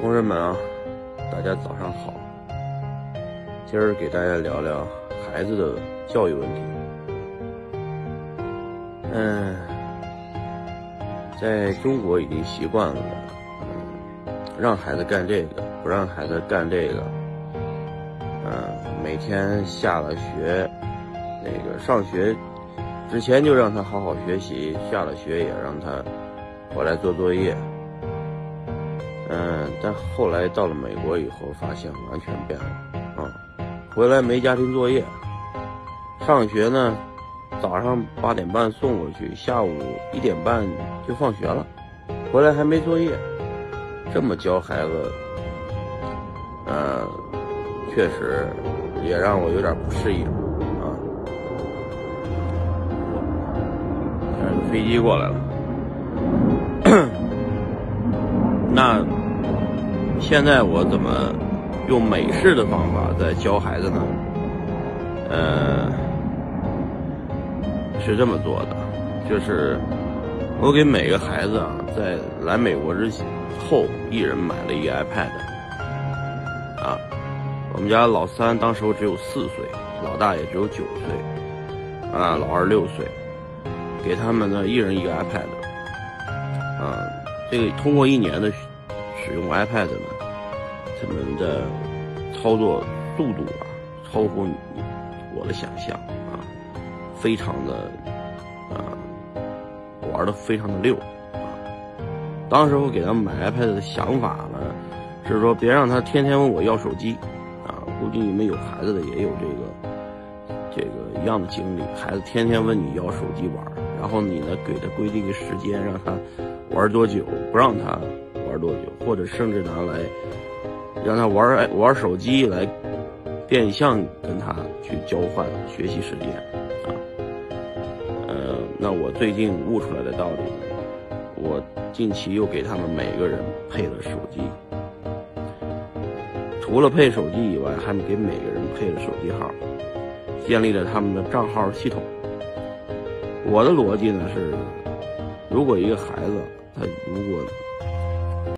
同志们啊，大家早上好。今儿给大家聊聊孩子的教育问题。嗯，在中国已经习惯了，嗯，让孩子干这个，不让孩子干这个。嗯，每天下了学，那个上学之前就让他好好学习，下了学也让他回来做作业。嗯，但后来到了美国以后，发现完全变了啊！回来没家庭作业，上学呢，早上八点半送过去，下午一点半就放学了，回来还没作业，这么教孩子，嗯，确实也让我有点不适应啊。飞机过来了，那。现在我怎么用美式的方法在教孩子呢？呃，是这么做的，就是我给每个孩子啊，在来美国之后，一人买了一个 iPad。啊，我们家老三当时只有四岁，老大也只有九岁，啊，老二六岁，给他们呢一人一个 iPad。啊，这个通过一年的。学使用 iPad 呢，他们的操作速度啊，超乎我的想象啊，非常的啊，玩的非常的溜啊。当时我给他们买 iPad 的想法呢，是说别让他天天问我要手机啊。估计你们有孩子的也有这个这个一样的经历，孩子天天问你要手机玩，然后你呢给他规定个时间，让他玩多久，不让他。多久，或者甚至拿来让他玩玩手机来变相跟他去交换学习时间啊？呃，那我最近悟出来的道理，我近期又给他们每个人配了手机，除了配手机以外，还给每个人配了手机号，建立了他们的账号系统。我的逻辑呢是，如果一个孩子他如果